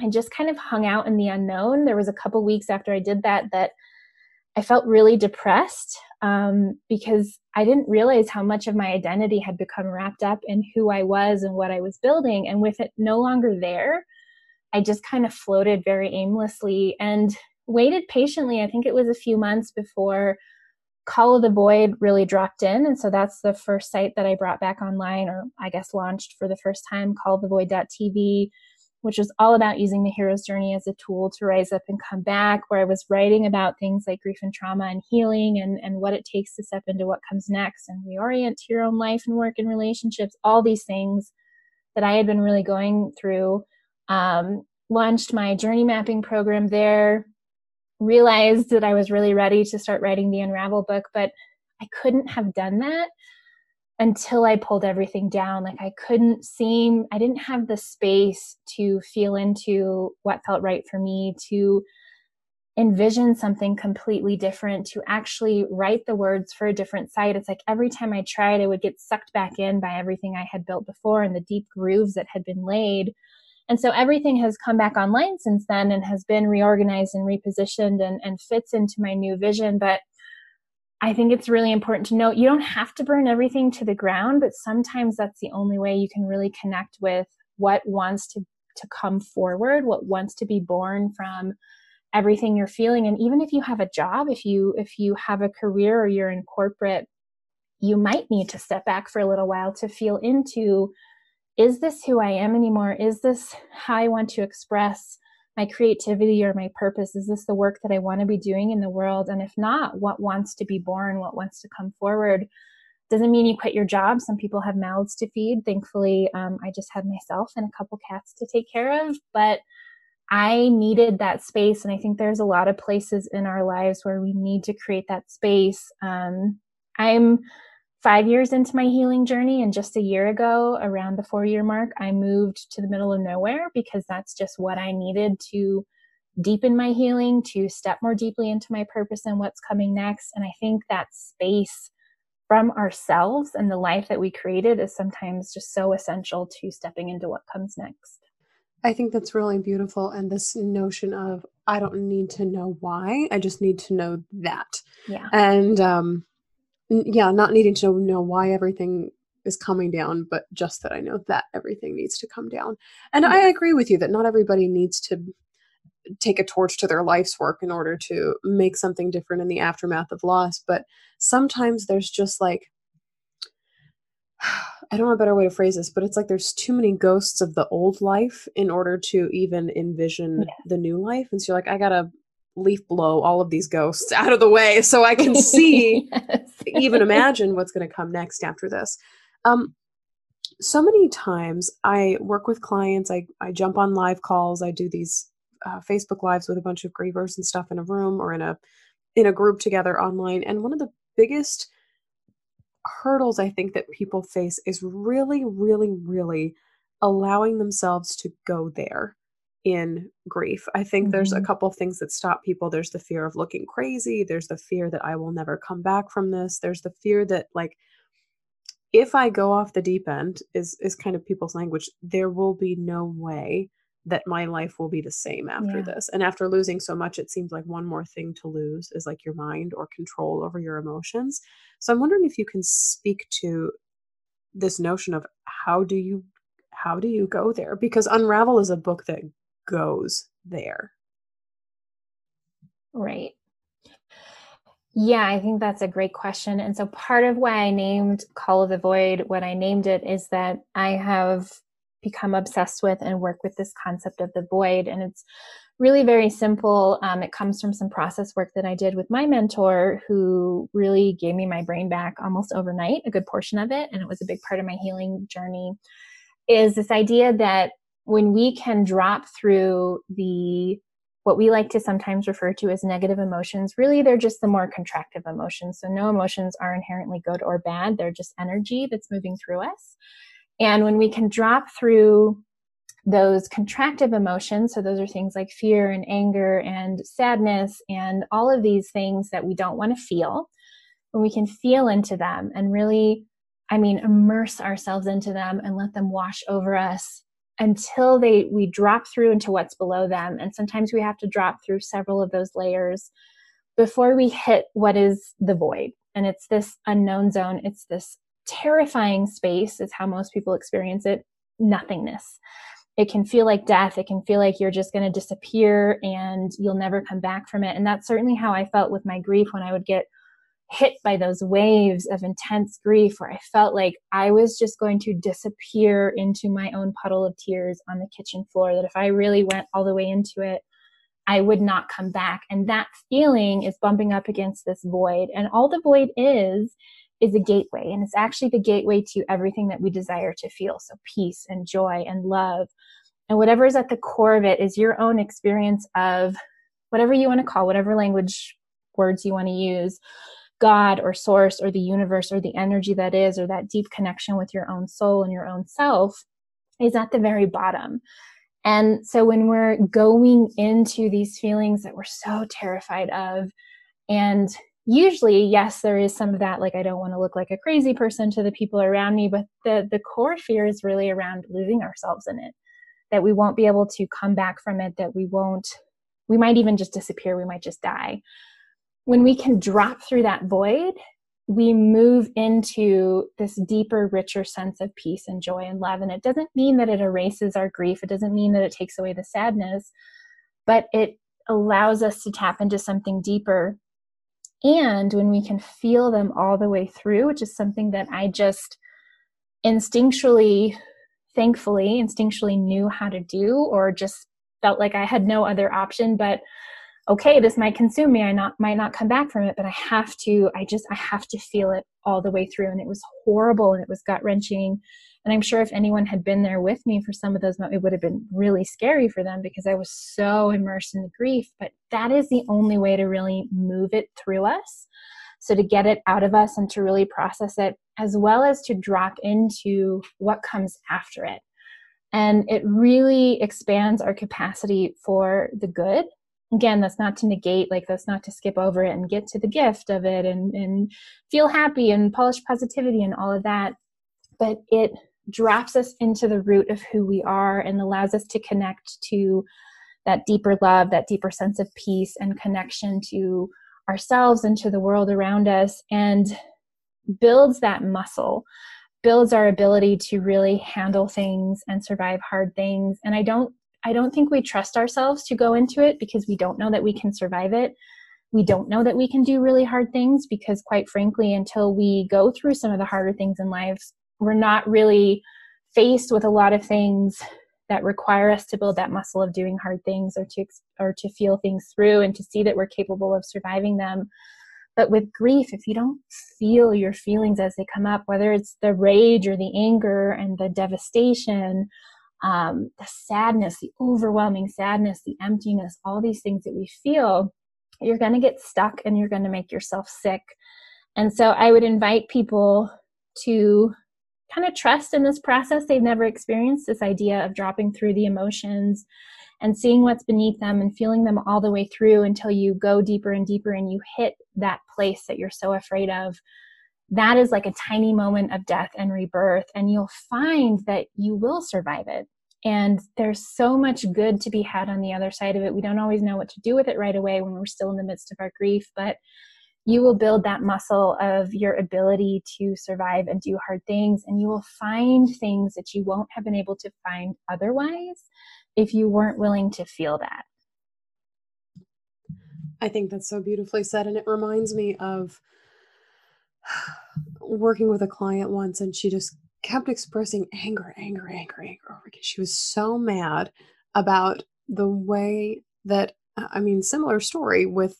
and just kind of hung out in the unknown. There was a couple weeks after I did that that I felt really depressed um, because I didn't realize how much of my identity had become wrapped up in who I was and what I was building. And with it no longer there, I just kind of floated very aimlessly and waited patiently. I think it was a few months before Call of the Void really dropped in. And so that's the first site that I brought back online, or I guess launched for the first time, callthevoid.tv, which was all about using the hero's journey as a tool to rise up and come back, where I was writing about things like grief and trauma and healing and, and what it takes to step into what comes next and reorient to your own life and work and relationships, all these things that I had been really going through um, launched my journey mapping program there, realized that I was really ready to start writing the Unravel book, but I couldn't have done that until I pulled everything down. Like I couldn't seem, I didn't have the space to feel into what felt right for me, to envision something completely different, to actually write the words for a different site. It's like every time I tried, I would get sucked back in by everything I had built before and the deep grooves that had been laid. And so everything has come back online since then and has been reorganized and repositioned and, and fits into my new vision. But I think it's really important to note you don't have to burn everything to the ground, but sometimes that's the only way you can really connect with what wants to, to come forward, what wants to be born from everything you're feeling. And even if you have a job, if you if you have a career or you're in corporate, you might need to step back for a little while to feel into is this who I am anymore? Is this how I want to express my creativity or my purpose? Is this the work that I want to be doing in the world? And if not, what wants to be born? What wants to come forward? Doesn't mean you quit your job. Some people have mouths to feed. Thankfully, um, I just had myself and a couple cats to take care of, but I needed that space. And I think there's a lot of places in our lives where we need to create that space. Um, I'm five years into my healing journey and just a year ago around the four year mark i moved to the middle of nowhere because that's just what i needed to deepen my healing to step more deeply into my purpose and what's coming next. And i think that space from ourselves and the life that we created is sometimes just so essential to stepping into what comes next. I think that's really beautiful and this notion of i don't need to know why i just need to know that. Yeah. And um yeah, not needing to know why everything is coming down, but just that I know that everything needs to come down. And I mm-hmm. agree with you that not everybody needs to take a torch to their life's work in order to make something different in the aftermath of loss. But sometimes there's just like I don't know a better way to phrase this, but it's like there's too many ghosts of the old life in order to even envision yeah. the new life. And so you're like, I gotta leaf blow all of these ghosts out of the way so I can see, yes. even imagine what's going to come next after this. Um, so many times I work with clients, I, I jump on live calls, I do these uh, Facebook lives with a bunch of grievers and stuff in a room or in a in a group together online. And one of the biggest hurdles I think that people face is really, really, really allowing themselves to go there in grief. I think mm-hmm. there's a mm-hmm. couple things that stop people. There's the fear of looking crazy, there's the fear that I will never come back from this, there's the fear that like if I go off the deep end is is kind of people's language, there will be no way that my life will be the same after yeah. this. And after losing so much, it seems like one more thing to lose is like your mind or control over your emotions. So I'm wondering if you can speak to this notion of how do you how do you go there? Because Unravel is a book that goes there. Right. Yeah, I think that's a great question. And so part of why I named Call of the Void what I named it is that I have become obsessed with and work with this concept of the void. And it's really very simple. Um, it comes from some process work that I did with my mentor, who really gave me my brain back almost overnight, a good portion of it. And it was a big part of my healing journey. Is this idea that when we can drop through the what we like to sometimes refer to as negative emotions, really they're just the more contractive emotions. So no emotions are inherently good or bad. They're just energy that's moving through us. And when we can drop through those contractive emotions, so those are things like fear and anger and sadness and all of these things that we don't want to feel, when we can feel into them and really, I mean, immerse ourselves into them and let them wash over us until they we drop through into what's below them. And sometimes we have to drop through several of those layers before we hit what is the void. And it's this unknown zone. It's this terrifying space is how most people experience it. Nothingness. It can feel like death. It can feel like you're just going to disappear and you'll never come back from it. And that's certainly how i felt with my grief when i would get hit by those waves of intense grief where i felt like i was just going to disappear into my own puddle of tears on the kitchen floor that if i really went all the way into it I would not come back. And that feeling is bumping up against this void. And all the void is, is a gateway. And it's actually the gateway to everything that we desire to feel. So peace and joy and love. And whatever is at the core of it is your own experience of whatever you want to call, whatever language words you want to use, God or source or the universe or the energy that is, or that deep connection with your own soul and your own self is at the very bottom. And so when we're going into these feelings that we're so terrified of, and usually yes there is some of that like i don't want to look like a crazy person to the people around me but the the core fear is really around losing ourselves in it that we won't be able to come back from it that we won't we might even just disappear we might just die when we can drop through that void we move into this deeper richer sense of peace and joy and love. And it doesn't mean that it erases our grief. It doesn't mean that it takes away the sadness but it allows us to tap into something deeper. And when we can feel them all the way through, which is something that I just instinctually, thankfully, instinctually knew how to do, or just felt like I had no other option but okay this might consume me i not might not come back from it but i have to i just i have to feel it all the way through and it was horrible and it was gut wrenching and I'm sure if anyone had been there with me for some of those moments, it would have been really scary for them because I was so immersed in the grief. But that is the only way to really move it through us. So to get it out of us and to really process it, as well as to drop into what comes after it. And it really expands our capacity for the good. Again, that's not to negate, like that's not to skip over it and get to the gift of it and, and feel happy and polish positivity and all of that. But it drops us into the root of who we are and allows us to connect to that deeper love, that deeper sense of peace and connection to ourselves and to the world around us, and builds that muscle, builds our ability to really handle things and survive hard things. And I don't I don't think we trust ourselves to go into it because we don't know that we can survive it. We don't know that we can do really hard things because quite frankly until we go through some of the harder things in life we're not really faced with a lot of things that require us to build that muscle of doing hard things or to or to feel things through and to see that we're capable of surviving them but with grief if you don't feel your feelings as they come up whether it's the rage or the anger and the devastation um, the sadness the overwhelming sadness the emptiness all these things that we feel you're going to get stuck and you're going to make yourself sick and so i would invite people to kind of trust in this process. They've never experienced this idea of dropping through the emotions and seeing what's beneath them and feeling them all the way through until you go deeper and deeper and you hit that place that you're so afraid of. That is like a tiny moment of death and rebirth, and you'll find that you will survive it. And there's so much good to be had on the other side of it. We don't always know what to do with it right away when we're still in the midst of our grief, but you will build that muscle of your ability to survive and do hard things and you will find things that you won't have been able to find otherwise if you weren't willing to feel that i think that's so beautifully said and it reminds me of working with a client once and she just kept expressing anger anger anger anger because she was so mad about the way that i mean similar story with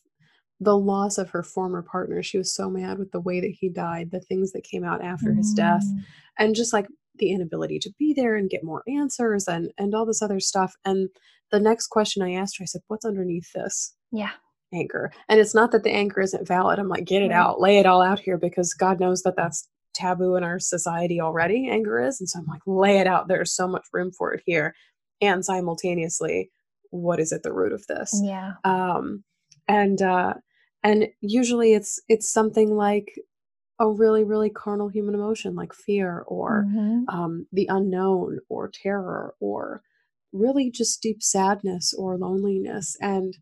the loss of her former partner. She was so mad with the way that he died, the things that came out after mm. his death, mm. and just like the inability to be there and get more answers and and all this other stuff. And the next question I asked her, I said, "What's underneath this?" Yeah. Anger. And it's not that the anger isn't valid. I'm like, get it out, lay it all out here because God knows that that's taboo in our society already. Anger is. And so I'm like, lay it out. There's so much room for it here. And simultaneously, what is at the root of this? Yeah. Um, and uh, and usually it's it's something like a really really carnal human emotion like fear or mm-hmm. um, the unknown or terror or really just deep sadness or loneliness and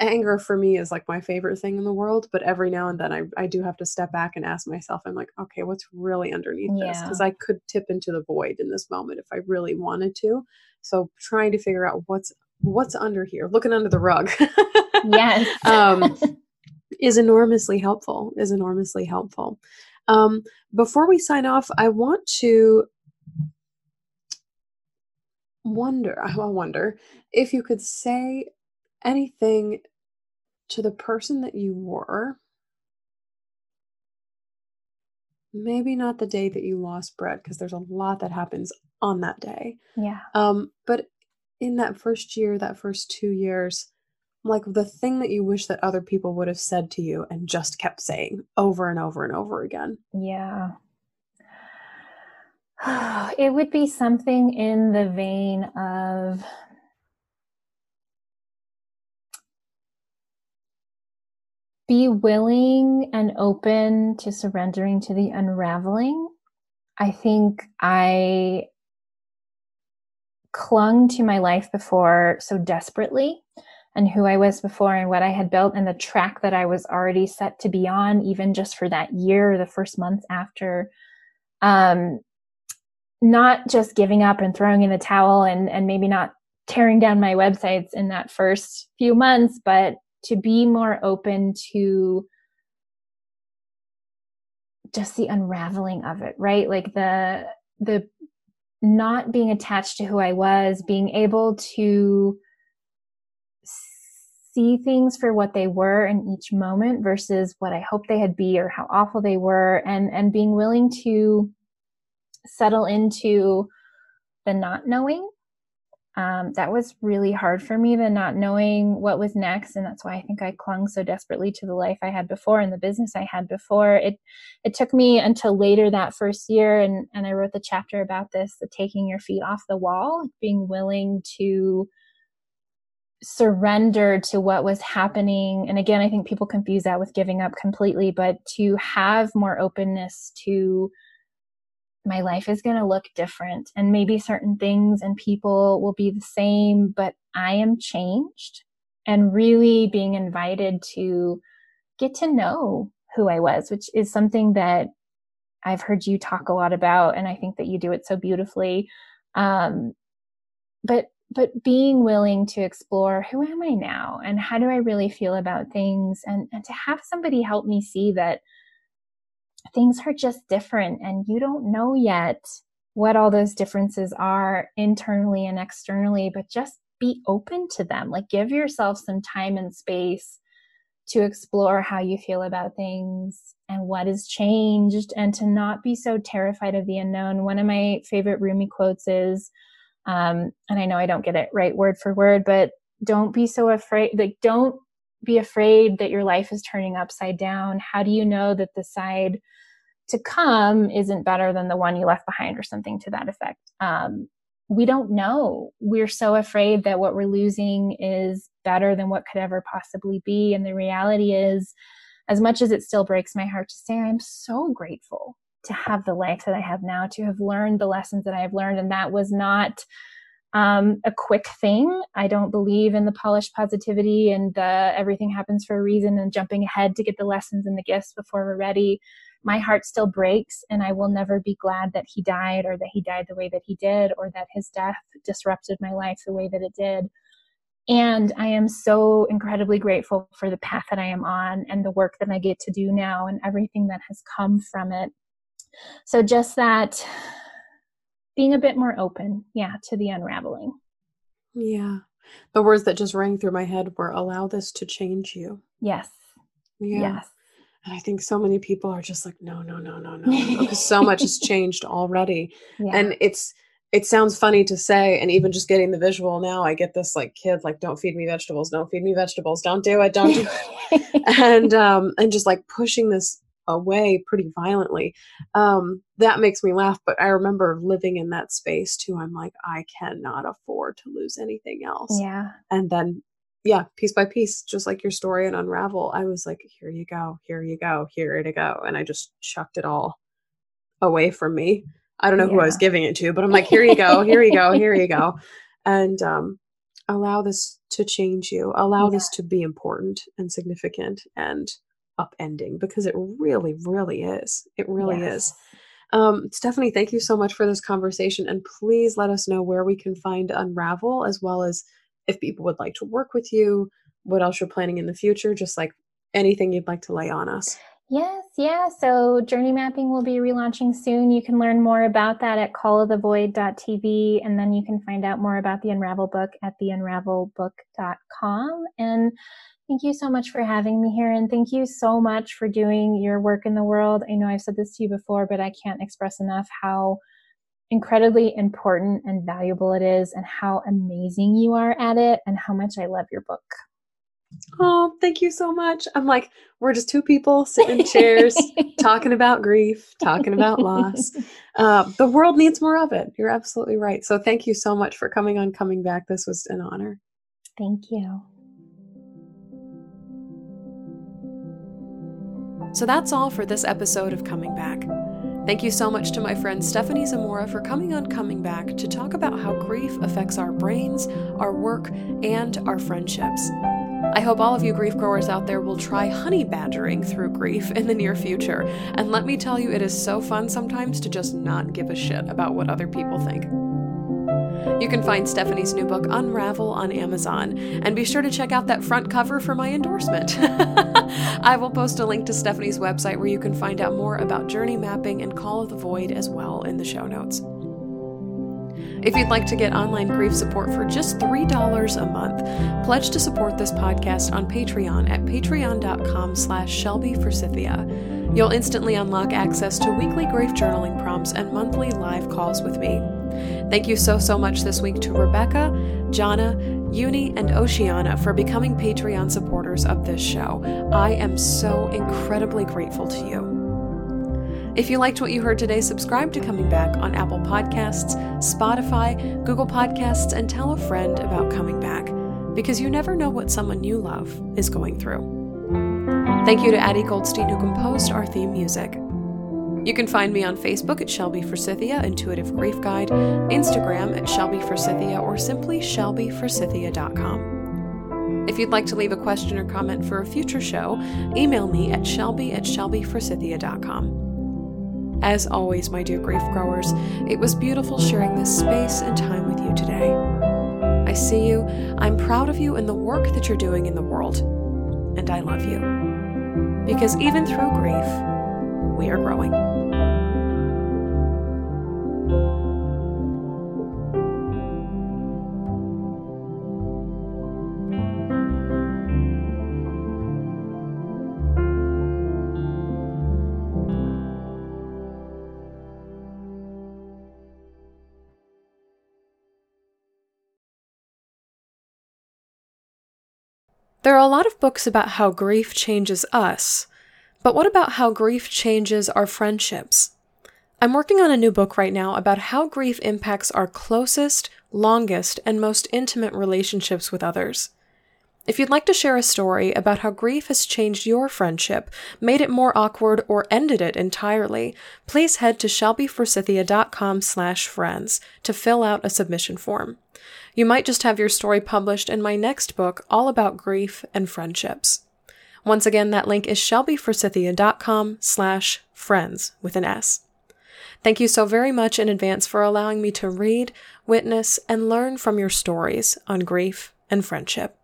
anger for me is like my favorite thing in the world but every now and then i, I do have to step back and ask myself i'm like okay what's really underneath yeah. this because i could tip into the void in this moment if i really wanted to. So trying to figure out what's what's under here looking under the rug. Yes. Um is enormously helpful is enormously helpful. Um, before we sign off i want to wonder i wonder if you could say anything to the person that you were maybe not the day that you lost Brett because there's a lot that happens on that day yeah um but in that first year that first two years like the thing that you wish that other people would have said to you and just kept saying over and over and over again? Yeah. It would be something in the vein of be willing and open to surrendering to the unraveling. I think I clung to my life before so desperately and who I was before and what I had built and the track that I was already set to be on, even just for that year, the first month after. Um, not just giving up and throwing in the towel and, and maybe not tearing down my websites in that first few months, but to be more open to just the unraveling of it, right? Like the, the not being attached to who I was, being able to see things for what they were in each moment versus what I hoped they had be or how awful they were and and being willing to settle into the not knowing um, that was really hard for me the not knowing what was next and that's why i think i clung so desperately to the life i had before and the business i had before. It it took me until later that first year and and i wrote the chapter about this the taking your feet off the wall being willing to surrender to what was happening. And again i think people confuse that with giving up completely but to have more openness to my life is going to look different and maybe certain things and people will be the same but i am changed and really being invited to get to know who i was which is something that i've heard you talk a lot about and i think that you do it so beautifully. Um, but but being willing to explore who am I now? And how do I really feel about things? And, and to have somebody help me see that things are just different and you don't know yet what all those differences are internally and externally, but just be open to them. Like give yourself some time and space to explore how you feel about things and what has changed and to not be so terrified of the unknown. One of my favorite Rumi quotes is, um, and I know I don't get it right word for word, but don't be so afraid, like, don't be afraid that your life is turning upside down. How do you know that the side to come isn't better than the one you left behind or something to that effect? Um, we don't know. We're so afraid that what we're losing is better than what could ever possibly be. And the reality is, as much as it still breaks my heart to say, I'm so grateful to have the life that I have now, to have learned the lessons that I have learned. And that was not um, a quick thing. I don't believe in the polished positivity and the everything happens for a reason and jumping ahead to get the lessons and the gifts before we're ready. My heart still breaks, and I will never be glad that he died or that he died the way that he did or that his death disrupted my life the way that it did. And I am so incredibly grateful for the path that I am on and the work that I get to do now and everything that has come from it. So, just that being a bit more open, yeah, to the unraveling. Yeah. The words that just rang through my head were allow this to change you. Yes. Yeah. Yes. And I think so many people are just like, no, no, no, no, no, because so much has changed already. Yeah. And it's, it sounds funny to say and even just getting the visual now i get this like kid like don't feed me vegetables don't feed me vegetables don't do it don't do it and um and just like pushing this away pretty violently um that makes me laugh but i remember living in that space too i'm like i cannot afford to lose anything else yeah and then yeah piece by piece just like your story and unravel i was like here you go here you go here to go and i just chucked it all away from me I don't know yeah. who I was giving it to, but I'm like, here you go, here you go, here you go. And um, allow this to change you, allow yeah. this to be important and significant and upending because it really, really is. It really yes. is. Um, Stephanie, thank you so much for this conversation. And please let us know where we can find Unravel, as well as if people would like to work with you, what else you're planning in the future, just like anything you'd like to lay on us. Yes, yeah. So journey mapping will be relaunching soon. You can learn more about that at callofthevoid.tv, and then you can find out more about the Unravel book at theunravelbook.com. And thank you so much for having me here, and thank you so much for doing your work in the world. I know I've said this to you before, but I can't express enough how incredibly important and valuable it is, and how amazing you are at it, and how much I love your book. Oh, thank you so much. I'm like, we're just two people sitting in chairs talking about grief, talking about loss. Uh, the world needs more of it. You're absolutely right. So thank you so much for coming on, coming back. This was an honor. Thank you. So that's all for this episode of Coming Back. Thank you so much to my friend Stephanie Zamora for coming on Coming Back to talk about how grief affects our brains, our work, and our friendships. I hope all of you grief growers out there will try honey badgering through grief in the near future. And let me tell you, it is so fun sometimes to just not give a shit about what other people think. You can find Stephanie's new book, Unravel, on Amazon, and be sure to check out that front cover for my endorsement. I will post a link to Stephanie's website where you can find out more about journey mapping and Call of the Void as well in the show notes. If you'd like to get online grief support for just $3 a month, pledge to support this podcast on Patreon at patreon.com slash shelbyforsythia. You'll instantly unlock access to weekly grief journaling prompts and monthly live calls with me. Thank you so, so much this week to Rebecca, Jana, Uni, and Oceana for becoming Patreon supporters of this show. I am so incredibly grateful to you. If you liked what you heard today, subscribe to Coming Back on Apple Podcasts, Spotify, Google Podcasts, and tell a friend about Coming Back because you never know what someone you love is going through. Thank you to Addie Goldstein who composed our theme music. You can find me on Facebook at Shelby Forsythia, Intuitive Grief Guide, Instagram at Shelby Forsythia, or simply shelbyforsythia.com. If you'd like to leave a question or comment for a future show, email me at shelby at shelbyforsythia.com. As always, my dear grief growers, it was beautiful sharing this space and time with you today. I see you, I'm proud of you and the work that you're doing in the world, and I love you. Because even through grief, we are growing. There are a lot of books about how grief changes us, but what about how grief changes our friendships? I'm working on a new book right now about how grief impacts our closest, longest, and most intimate relationships with others. If you'd like to share a story about how grief has changed your friendship, made it more awkward, or ended it entirely, please head to shelbyforsythia.com slash friends to fill out a submission form. You might just have your story published in my next book all about grief and friendships. Once again, that link is shelbyforsythia.com slash friends with an S. Thank you so very much in advance for allowing me to read, witness, and learn from your stories on grief and friendship.